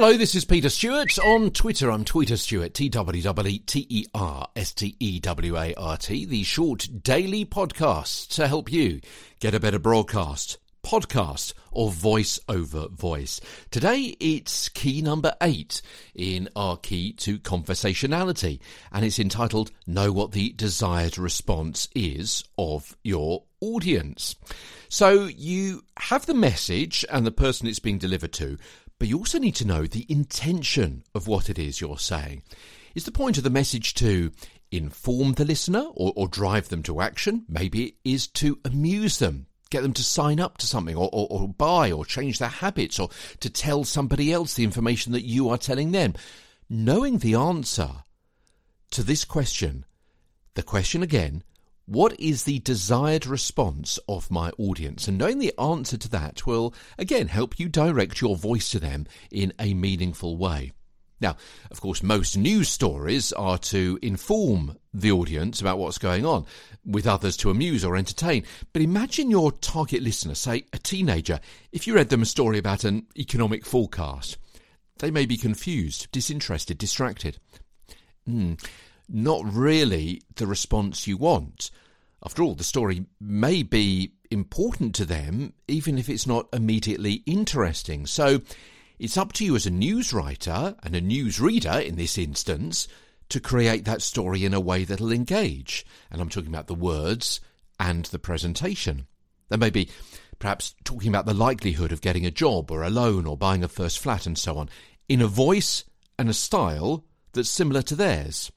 Hello, this is Peter Stewart. On Twitter, I'm Tweeter Stewart, T W T E R S T E W A R T, the short daily podcast to help you get a better broadcast, podcast, or voice over voice. Today, it's key number eight in our key to conversationality, and it's entitled Know What the Desired Response Is of Your Audience. So you have the message and the person it's being delivered to, but you also need to know the intention of what it is you're saying. Is the point of the message to inform the listener or, or drive them to action? Maybe it is to amuse them, get them to sign up to something or, or, or buy or change their habits or to tell somebody else the information that you are telling them. Knowing the answer to this question, the question again, what is the desired response of my audience? And knowing the answer to that will, again, help you direct your voice to them in a meaningful way. Now, of course, most news stories are to inform the audience about what's going on, with others to amuse or entertain. But imagine your target listener, say a teenager, if you read them a story about an economic forecast. They may be confused, disinterested, distracted. Hmm not really the response you want. After all, the story may be important to them, even if it's not immediately interesting. So it's up to you as a news writer and a news reader in this instance to create that story in a way that'll engage. And I'm talking about the words and the presentation. There may be perhaps talking about the likelihood of getting a job or a loan or buying a first flat and so on in a voice and a style that's similar to theirs.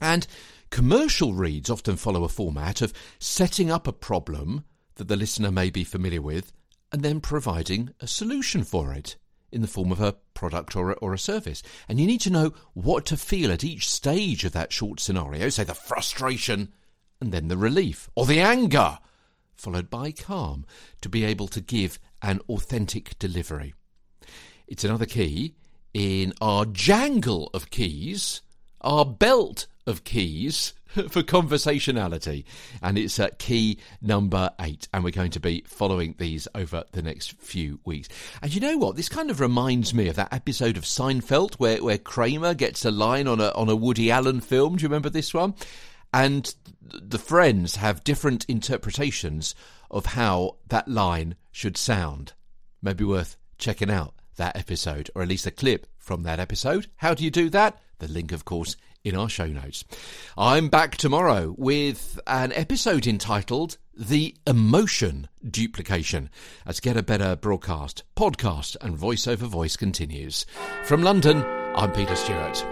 And commercial reads often follow a format of setting up a problem that the listener may be familiar with and then providing a solution for it in the form of a product or a, or a service. And you need to know what to feel at each stage of that short scenario, say the frustration and then the relief or the anger, followed by calm, to be able to give an authentic delivery. It's another key in our jangle of keys, our belt of keys for conversationality. And it's uh, key number eight. And we're going to be following these over the next few weeks. And you know what? This kind of reminds me of that episode of Seinfeld where, where Kramer gets a line on a, on a Woody Allen film. Do you remember this one? And the friends have different interpretations of how that line should sound. Maybe worth checking out that episode, or at least a clip from that episode. How do you do that? The link, of course, in our show notes. I'm back tomorrow with an episode entitled The Emotion Duplication as Get a Better Broadcast, Podcast, and Voiceover Voice continues. From London, I'm Peter Stewart.